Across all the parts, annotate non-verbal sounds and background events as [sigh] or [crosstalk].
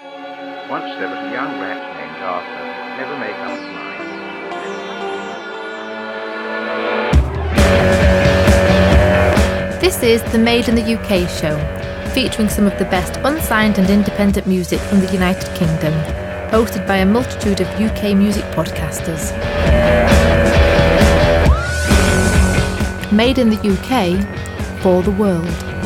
Once there was a young rat named Arthur, never make up his mind. This is the Made in the UK show, featuring some of the best unsigned and independent music from the United Kingdom, hosted by a multitude of UK music podcasters. Made in the UK for the world.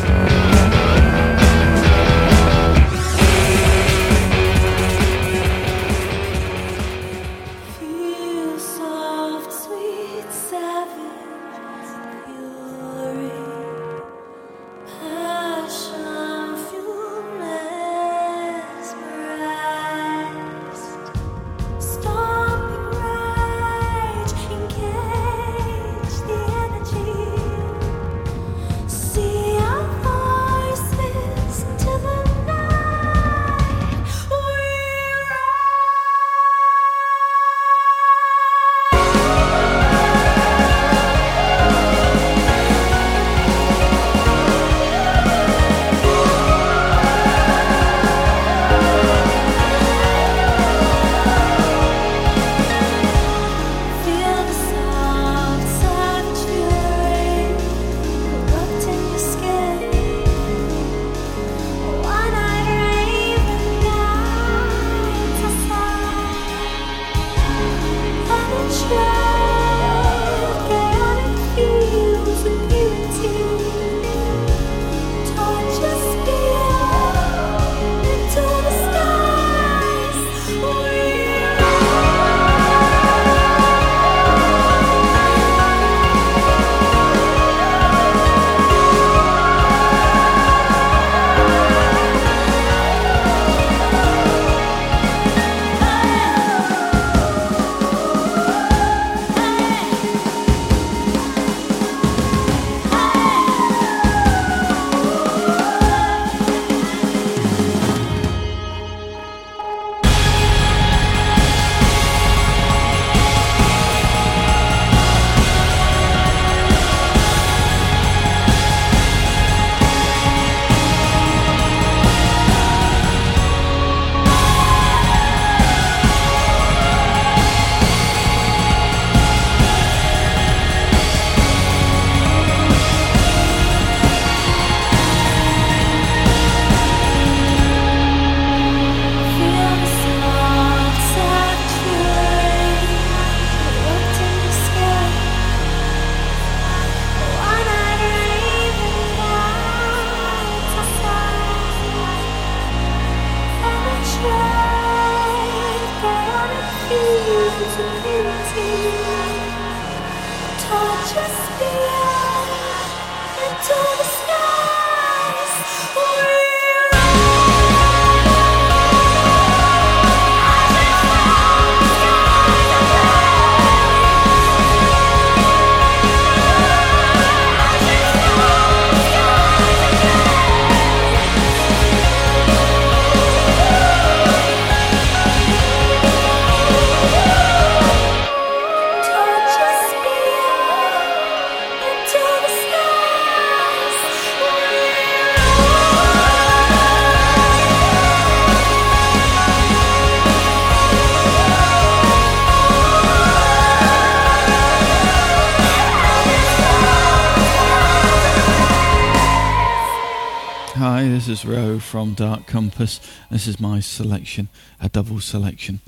Is Ro from Dark Compass. This is my selection, a double selection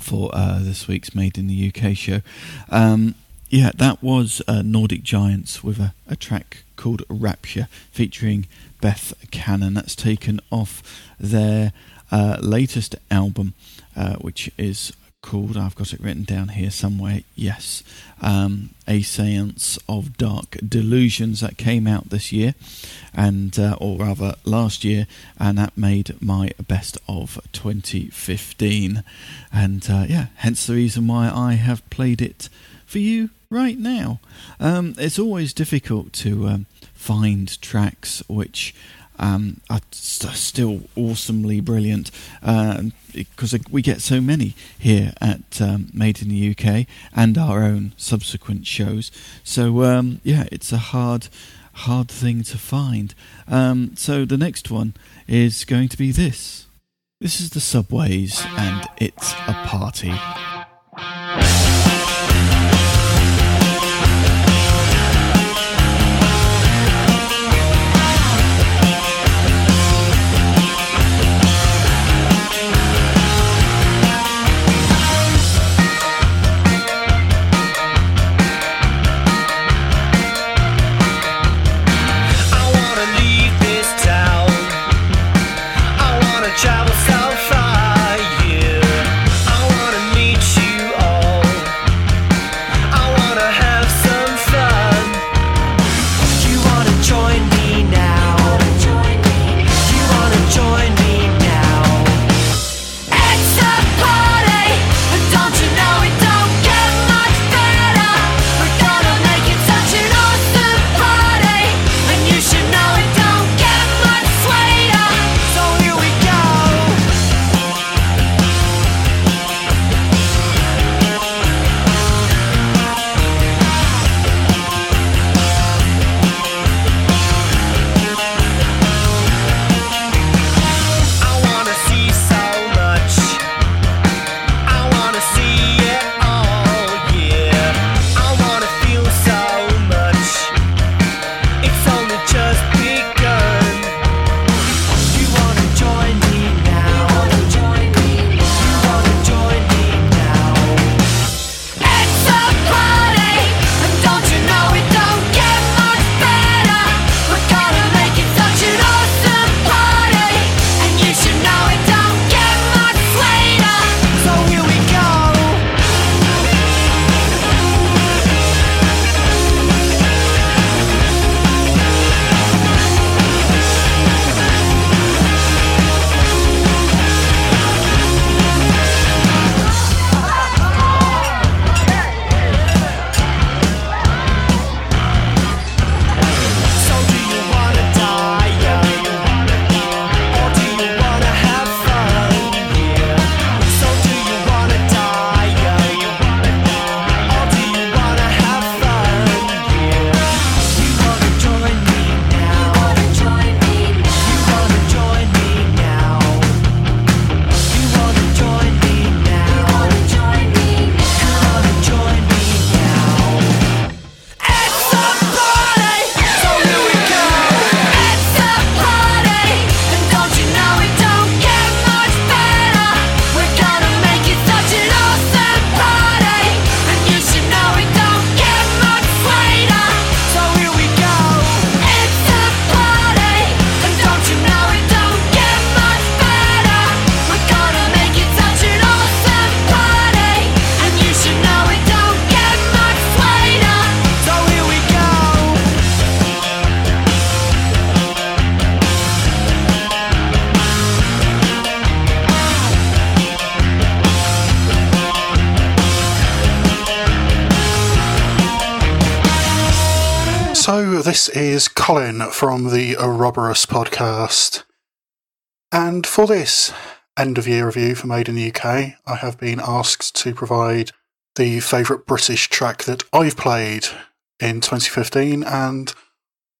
for uh, this week's Made in the UK show. Um, yeah, that was uh, Nordic Giants with a, a, track called Rapture featuring Beth Cannon. That's taken off their uh, latest album, uh, which is called, I've got it written down here somewhere, yes, um, A Seance of Dark Delusions that came out this year, and uh, or rather last year, and that made my best of 2015. And uh, yeah, hence the reason why I have played it for you right now. Um, it's always difficult to um, find tracks which um, are st- still awesomely brilliant because uh, we get so many here at um, Made in the UK and our own subsequent shows. So um, yeah, it's a hard, hard thing to find. Um, so the next one is going to be this. This is the Subways, and it's a party. Is Colin from the Ouroboros podcast. And for this end of year review for Made in the UK, I have been asked to provide the favourite British track that I've played in 2015 and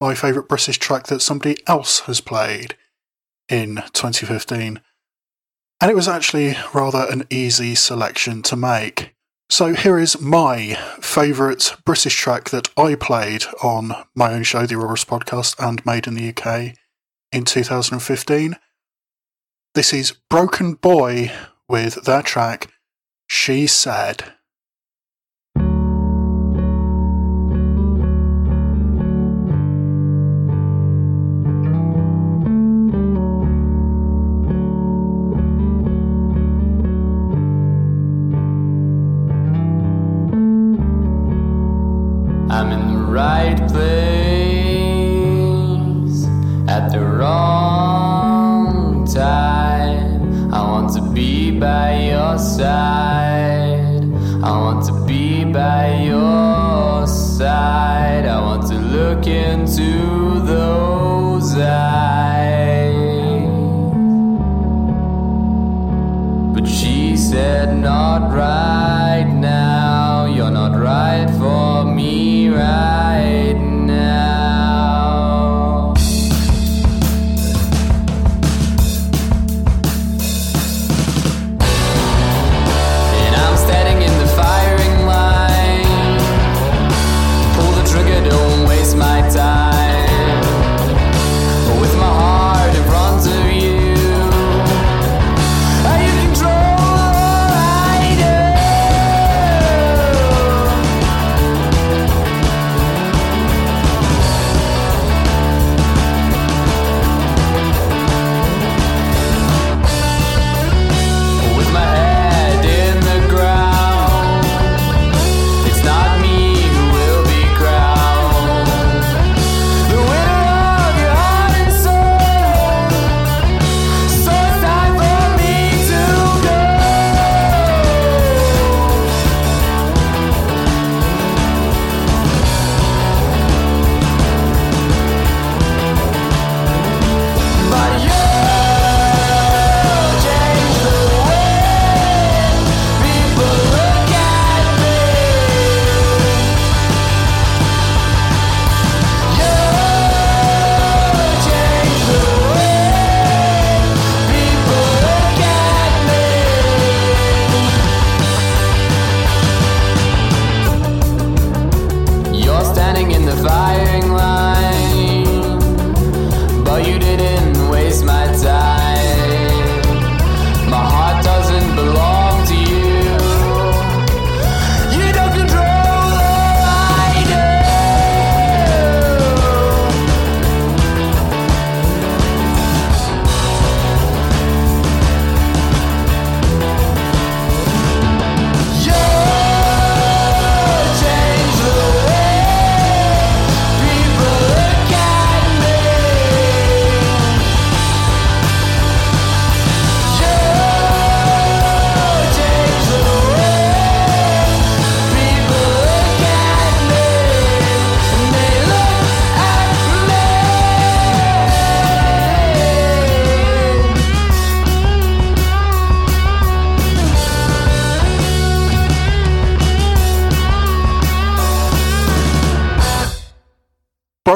my favourite British track that somebody else has played in 2015. And it was actually rather an easy selection to make. So here is my favourite British track that I played on my own show, the Ouroboros podcast, and made in the UK in 2015. This is Broken Boy with their track, She Said.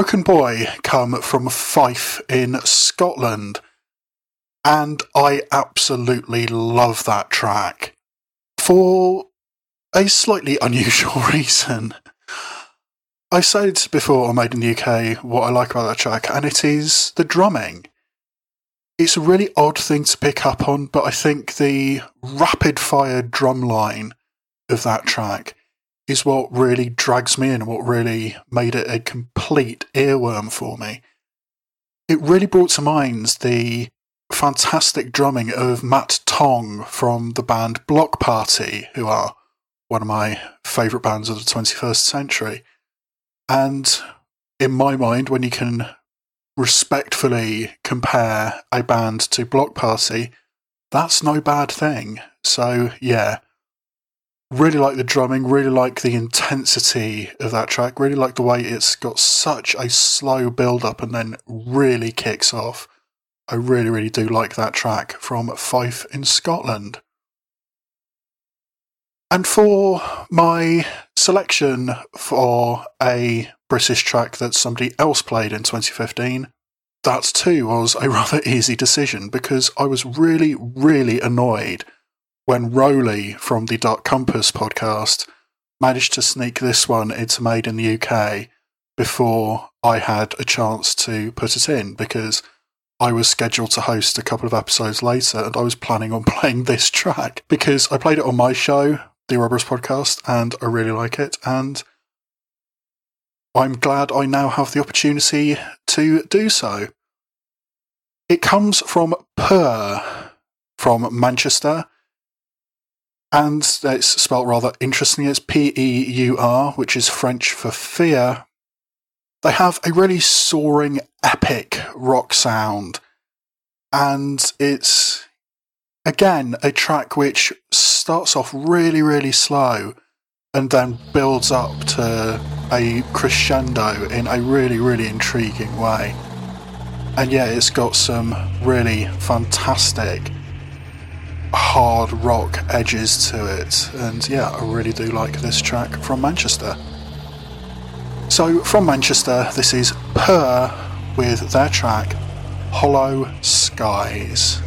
Broken Boy come from Fife in Scotland, and I absolutely love that track for a slightly unusual [laughs] reason. I said before on Made in the UK what I like about that track, and it is the drumming. It's a really odd thing to pick up on, but I think the rapid fire drum line of that track is what really drags me in and what really made it a complete earworm for me. It really brought to mind the fantastic drumming of Matt Tong from the band Bloc Party, who are one of my favourite bands of the 21st century. And in my mind, when you can respectfully compare a band to Bloc Party, that's no bad thing. So, yeah, really like the drumming, really like the intensity of that track, really like the way it's got such a slow build up and then really kicks off. I really, really do like that track from Fife in Scotland. And for my selection for a British track that somebody else played in 2015, that too was a [laughs] rather easy decision because I was really, really annoyed when Rowley from the Dark Compass podcast managed to sneak this one into Made in the UK before I had a chance to put it in because I was scheduled to host a couple of episodes later and I was planning on [laughs] playing this track because I played it on my show, the Ouroboros podcast, and I really like it. And I'm glad I now have the opportunity to do so. It comes from Peur from Manchester, and it's spelt rather interestingly. It's P E U R, which is French for fear. They have a really soaring, epic rock sound, and it's again a track which starts off really, really slow and then builds up to a crescendo in a really, really intriguing way. And yeah, it's got some really fantastic hard rock edges to it. And yeah, I really do like this track from Manchester. So, from Manchester, this is Peur with their track Hollow Skies.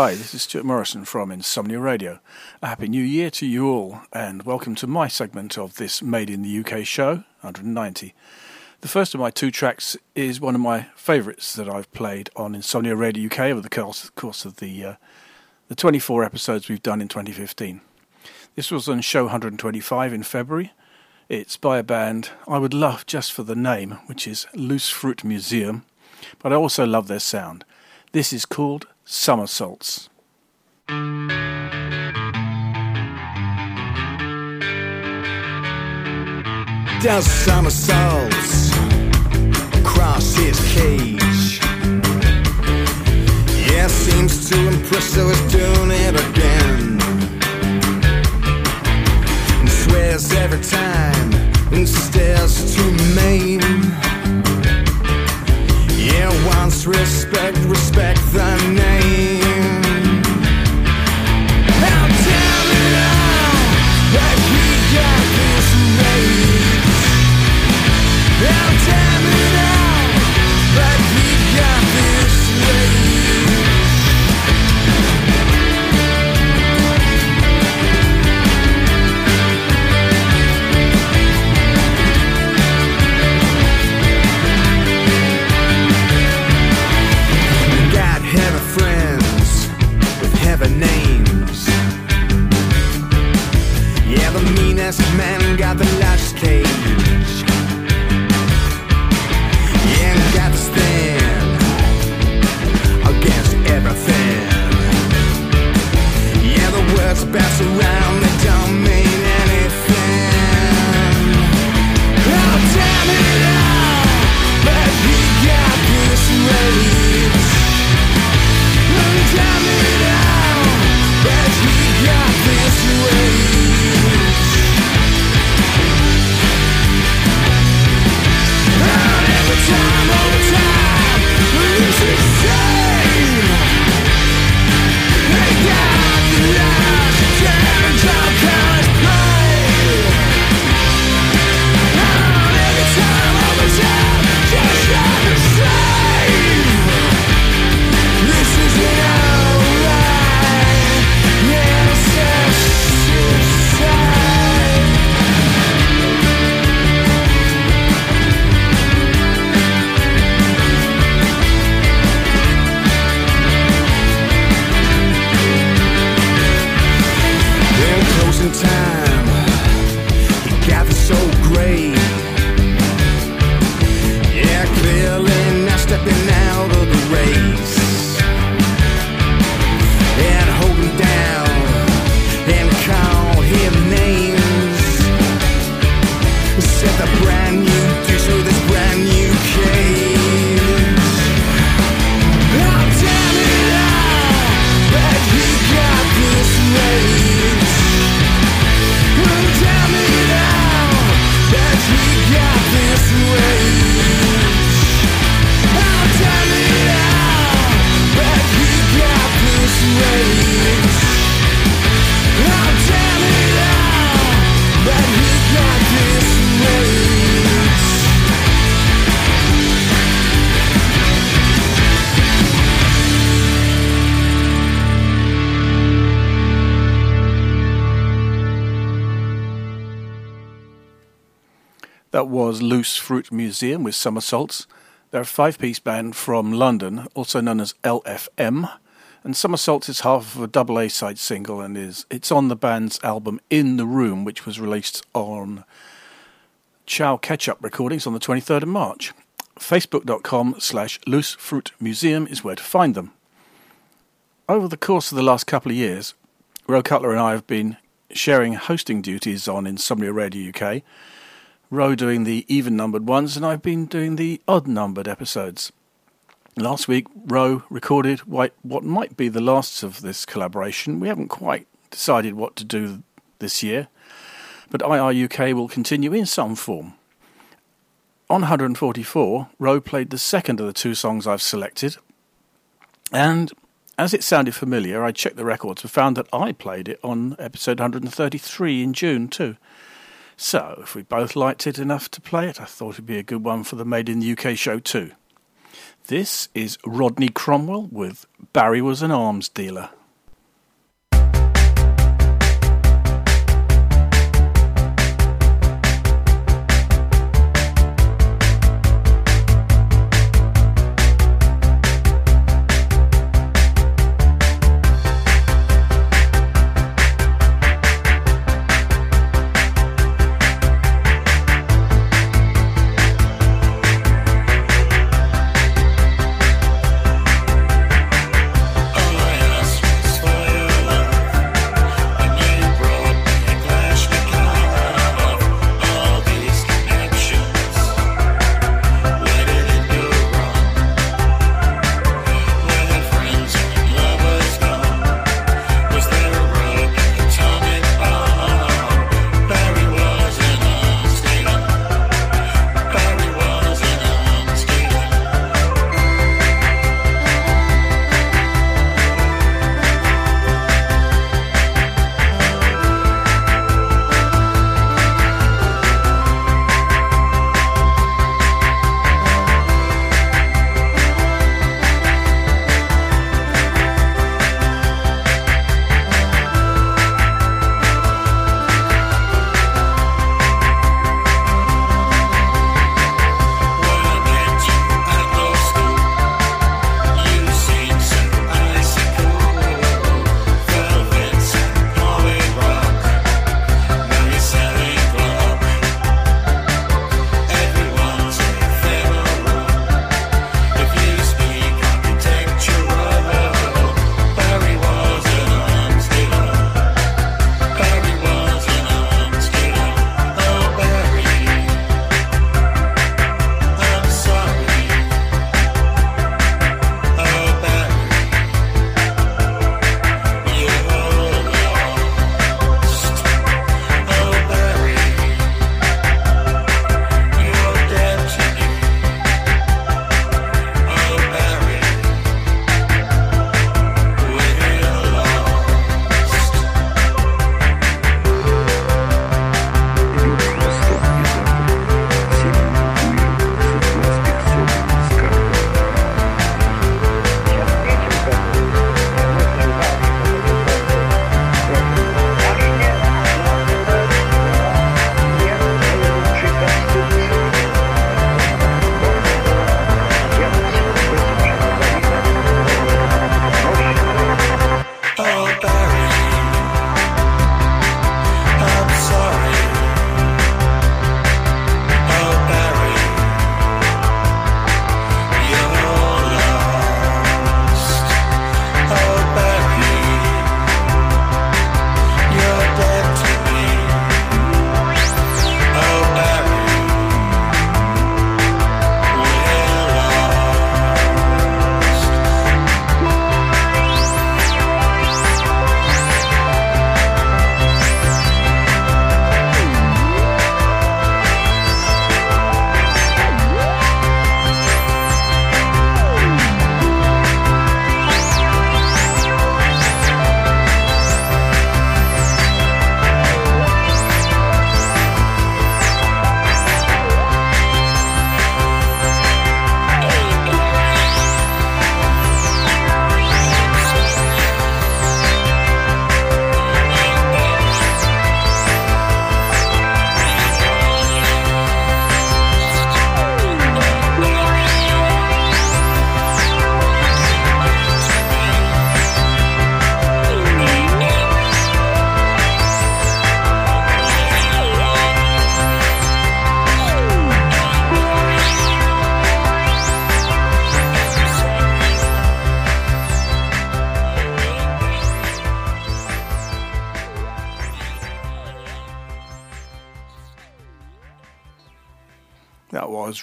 Hi, this is Stuart Morrison from Insomnia Radio. A happy new year to you all, and welcome to my segment of this Made in the UK show, 190. The first of my two tracks is one of my favourites that I've played on Insomnia Radio UK over the course, of the uh, the 24 episodes we've done in 2015. This was on show 125 in February. It's by a band I would love just for the name, which is Loose Fruit Museum, but I also love their sound. This is called Somersaults. does somersaults across his cage. Yeah, seems to impress, so he's doing it again. And swears every time and stares to maim. Yeah, wants respect, respect the name. That was Loose Fruit Museum with Somersaults. They're a five piece band from London, also known as LFM. And Somersaults is half of a double A side single and is it's on the band's album In the Room, which was released on Chow Ketchup Recordings on the 23rd of March. Facebook.com slash Loose Fruit Museum is where to find them. Over the course of the last couple of years, Ro Cutler and I have been sharing hosting duties on Insomnia Radio UK. Ro doing the even numbered ones, and I've been doing the odd numbered episodes. Last week, Ro recorded what might be the last of this collaboration. We haven't quite decided what to do this year, but IRUK will continue in some form. On 144, Ro played the second of the two songs I've selected, and as it sounded familiar, I checked the records and found that I played it on episode 133 in June too. So, if we both liked it enough to play it, I thought it'd be a good one for the Made in the UK show too. This is Rodney Cromwell with Barry Was an Arms Dealer.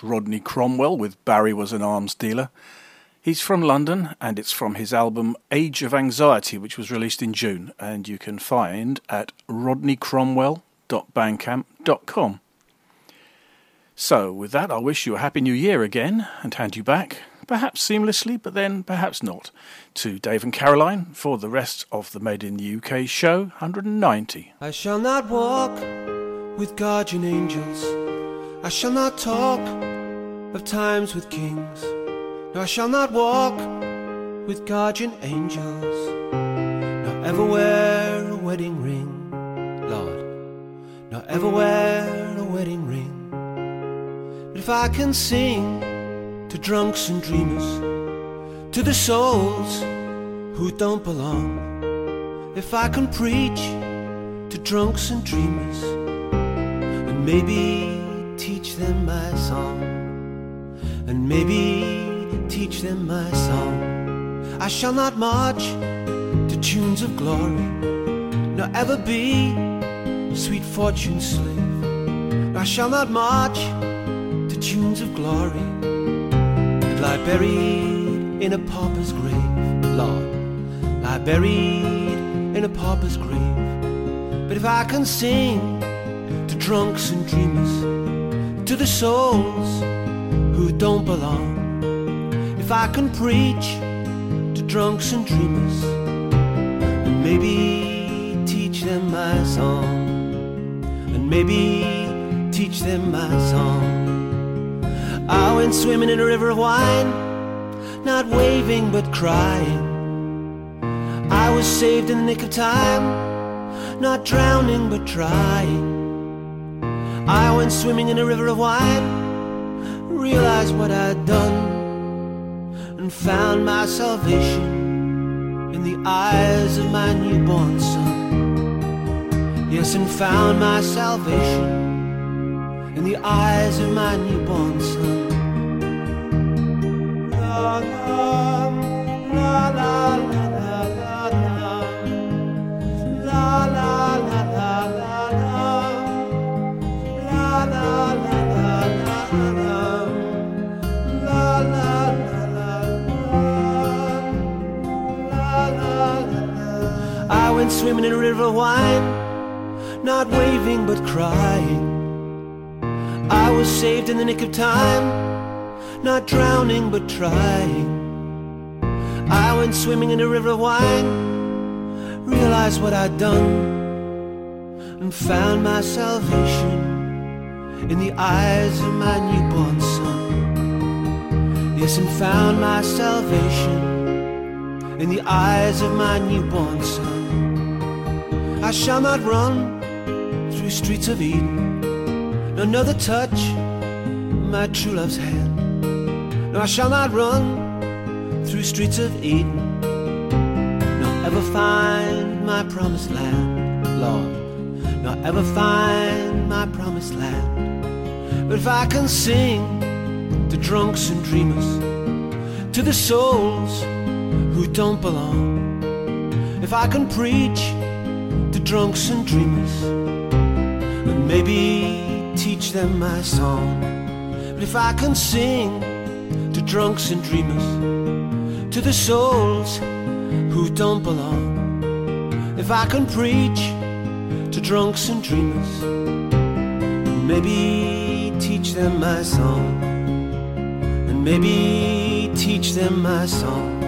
Was Rodney Cromwell with Barry Was an Arms Dealer. He's from London and it's from his album Age of Anxiety, which was released in June, and you can find at rodneycromwell.bandcamp.com. So, with that, I wish you a happy new year again and hand you back, perhaps seamlessly, but then perhaps not, to Dave and Caroline for the rest of the Made in the UK show 190. I shall not walk with guardian angels. I shall not talk of times with kings. No, I shall not walk with guardian angels, nor ever wear a wedding ring, Lord, nor ever wear a wedding ring. But if I can sing to drunks and dreamers, to the souls who don't belong, if I can preach to drunks and dreamers, and maybe teach them my song, and maybe teach them my song. I shall not march to tunes of glory, nor ever be sweet fortune's slave. I shall not march to tunes of glory, but lie buried in a pauper's grave, Lord, lie buried in a pauper's grave. But if I can sing to drunks and dreamers, to the souls who don't belong, if I can preach to drunks and dreamers, and maybe teach them my song, and maybe teach them my song. I went swimming in a river of wine, not waving but crying. I was saved in the nick of time, not drowning but trying. I went swimming in a river of wine, realized what I'd done, and found my salvation in the eyes of my newborn son. Yes, and found my salvation in the eyes of my newborn son. La la la la la swimming in a river of wine Not waving but crying I was saved in the nick of time Not drowning but trying I went swimming in a river of wine Realized what I'd done and found my salvation in the eyes of my newborn son. Yes, and found my salvation in the eyes of my newborn son. I shall not run through streets of Eden, nor know touch my true love's hand. No, I shall not run through streets of Eden, nor ever find my promised land, Lord nor ever find my promised land. But if I can sing to drunks and dreamers, to the souls who don't belong, if I can preach drunks and dreamers, and maybe teach them my song. But if I can sing to drunks and dreamers, to the souls who don't belong, if I can preach to drunks and dreamers. and Maybe teach them my song, and maybe teach them my song,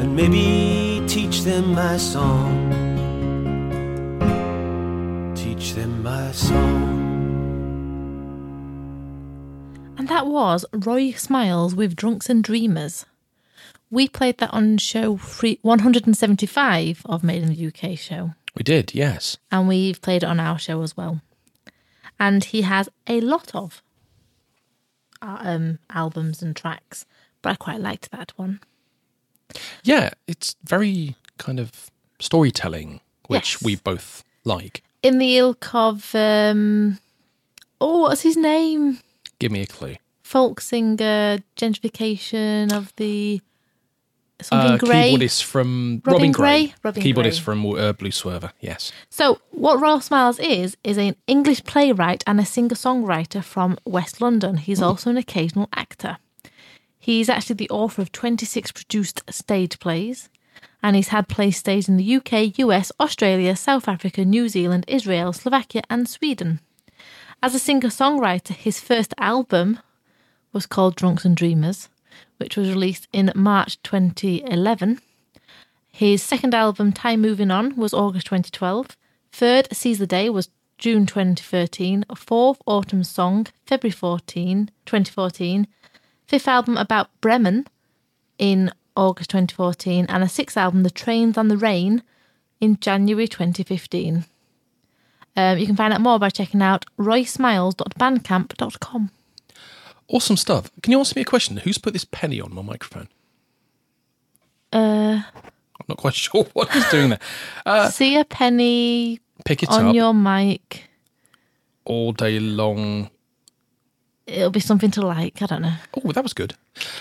and maybe teach them my song. Them my song. And that was Roy Smiles with Drunks and Dreamers. We played that on show 175 of Made in the UK show, We did, yes. and we've played it on our show as well. And he has a lot of uh, um, albums and tracks, but I quite liked that one. Yeah, it's very kind of storytelling, which Yes. we both like. In the ilk of, um, oh, what's his name? Give me a clue. Folk singer, gentrification of the something Uh, grey. keyboardist from Robin Robin, Gray? Gray. Robin keyboardist Gray. from uh, Blue Swerver. Yes. So, what Roy Smiles is, is an English playwright and a singer songwriter from West London. He's also an occasional actor. He's actually the author of 26 produced stage plays, and he's had plays staged in the UK, US, Australia, South Africa, New Zealand, Israel, Slovakia, and Sweden. As a singer songwriter, his first album was called Drunks and Dreamers, which was released in March 2011. His second album, Time Moving On, was August 2012. Third, Seize the Day, was June 2013. Fourth, Autumn Song, February 14, 2014. fifth album about Bremen in August 2014, and a sixth album, The Trains and the Rain, in January 2015. Um, you can find out more by checking out roysmiles.bandcamp.com. Awesome stuff. Can you ask me a question? Who's put this penny on my microphone? Uh, I'm not quite [laughs] sure what he's doing there. Uh, see a penny pick it up on up your mic. all day long. It'll be something to like. I don't know. Oh, that was good.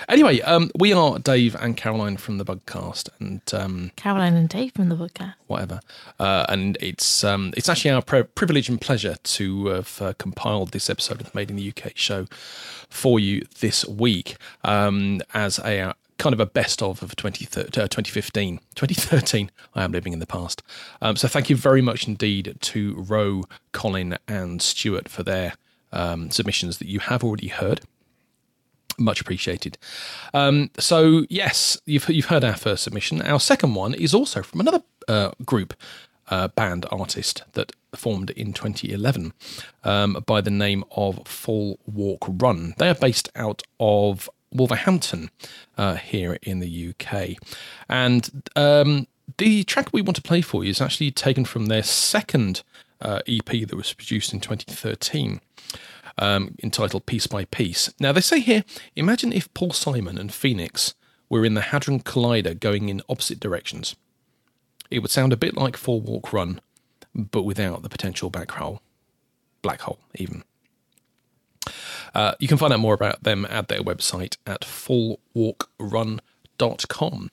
Anyway, um, we are Dave and Caroline from the Bugcast, and um, Caroline and Dave from the Bugcast. whatever. Uh, and it's um, it's actually our pri- privilege and pleasure to have uh, compiled this episode of the Made in the UK show for you this week um, as a uh, kind of a best of of 2013, uh, 2015, 2013. I am living in the past. Um, so thank you very much indeed to Ro, Colin, and Stuart for their um, submissions that you have already heard. Much appreciated. Um, so yes, you've you've heard our first submission. Our second one is also from another uh, group, uh, band artist that formed in 2011 um, by the name of Full Walk Run. They are based out of Wolverhampton uh, here in the UK, and um, the track we want to play for you is actually taken from their second uh, EP that was produced in 2013 um, entitled Piece by Piece. Now, they say here imagine if Paul Simon and Phoenix were in the Hadron Collider going in opposite directions. It would sound a bit like Full Walk Run, but without the potential black hole. Black hole, even. Uh, you can find out more about them at their website at fullwalkrun.com.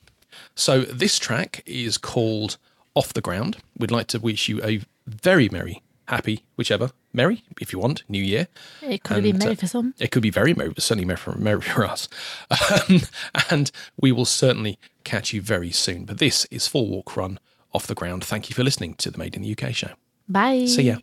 So, this track is called Off the Ground. We'd like to wish you a very merry, happy, whichever, merry, if you want, New Year. It could be And, merry uh, for some. It could be very merry, but certainly merry for, merry for us. [laughs] Um, and we will certainly catch you very soon. But this is Full Walk Run off the ground. Thank you for listening to the Made in the UK show. Bye. See ya.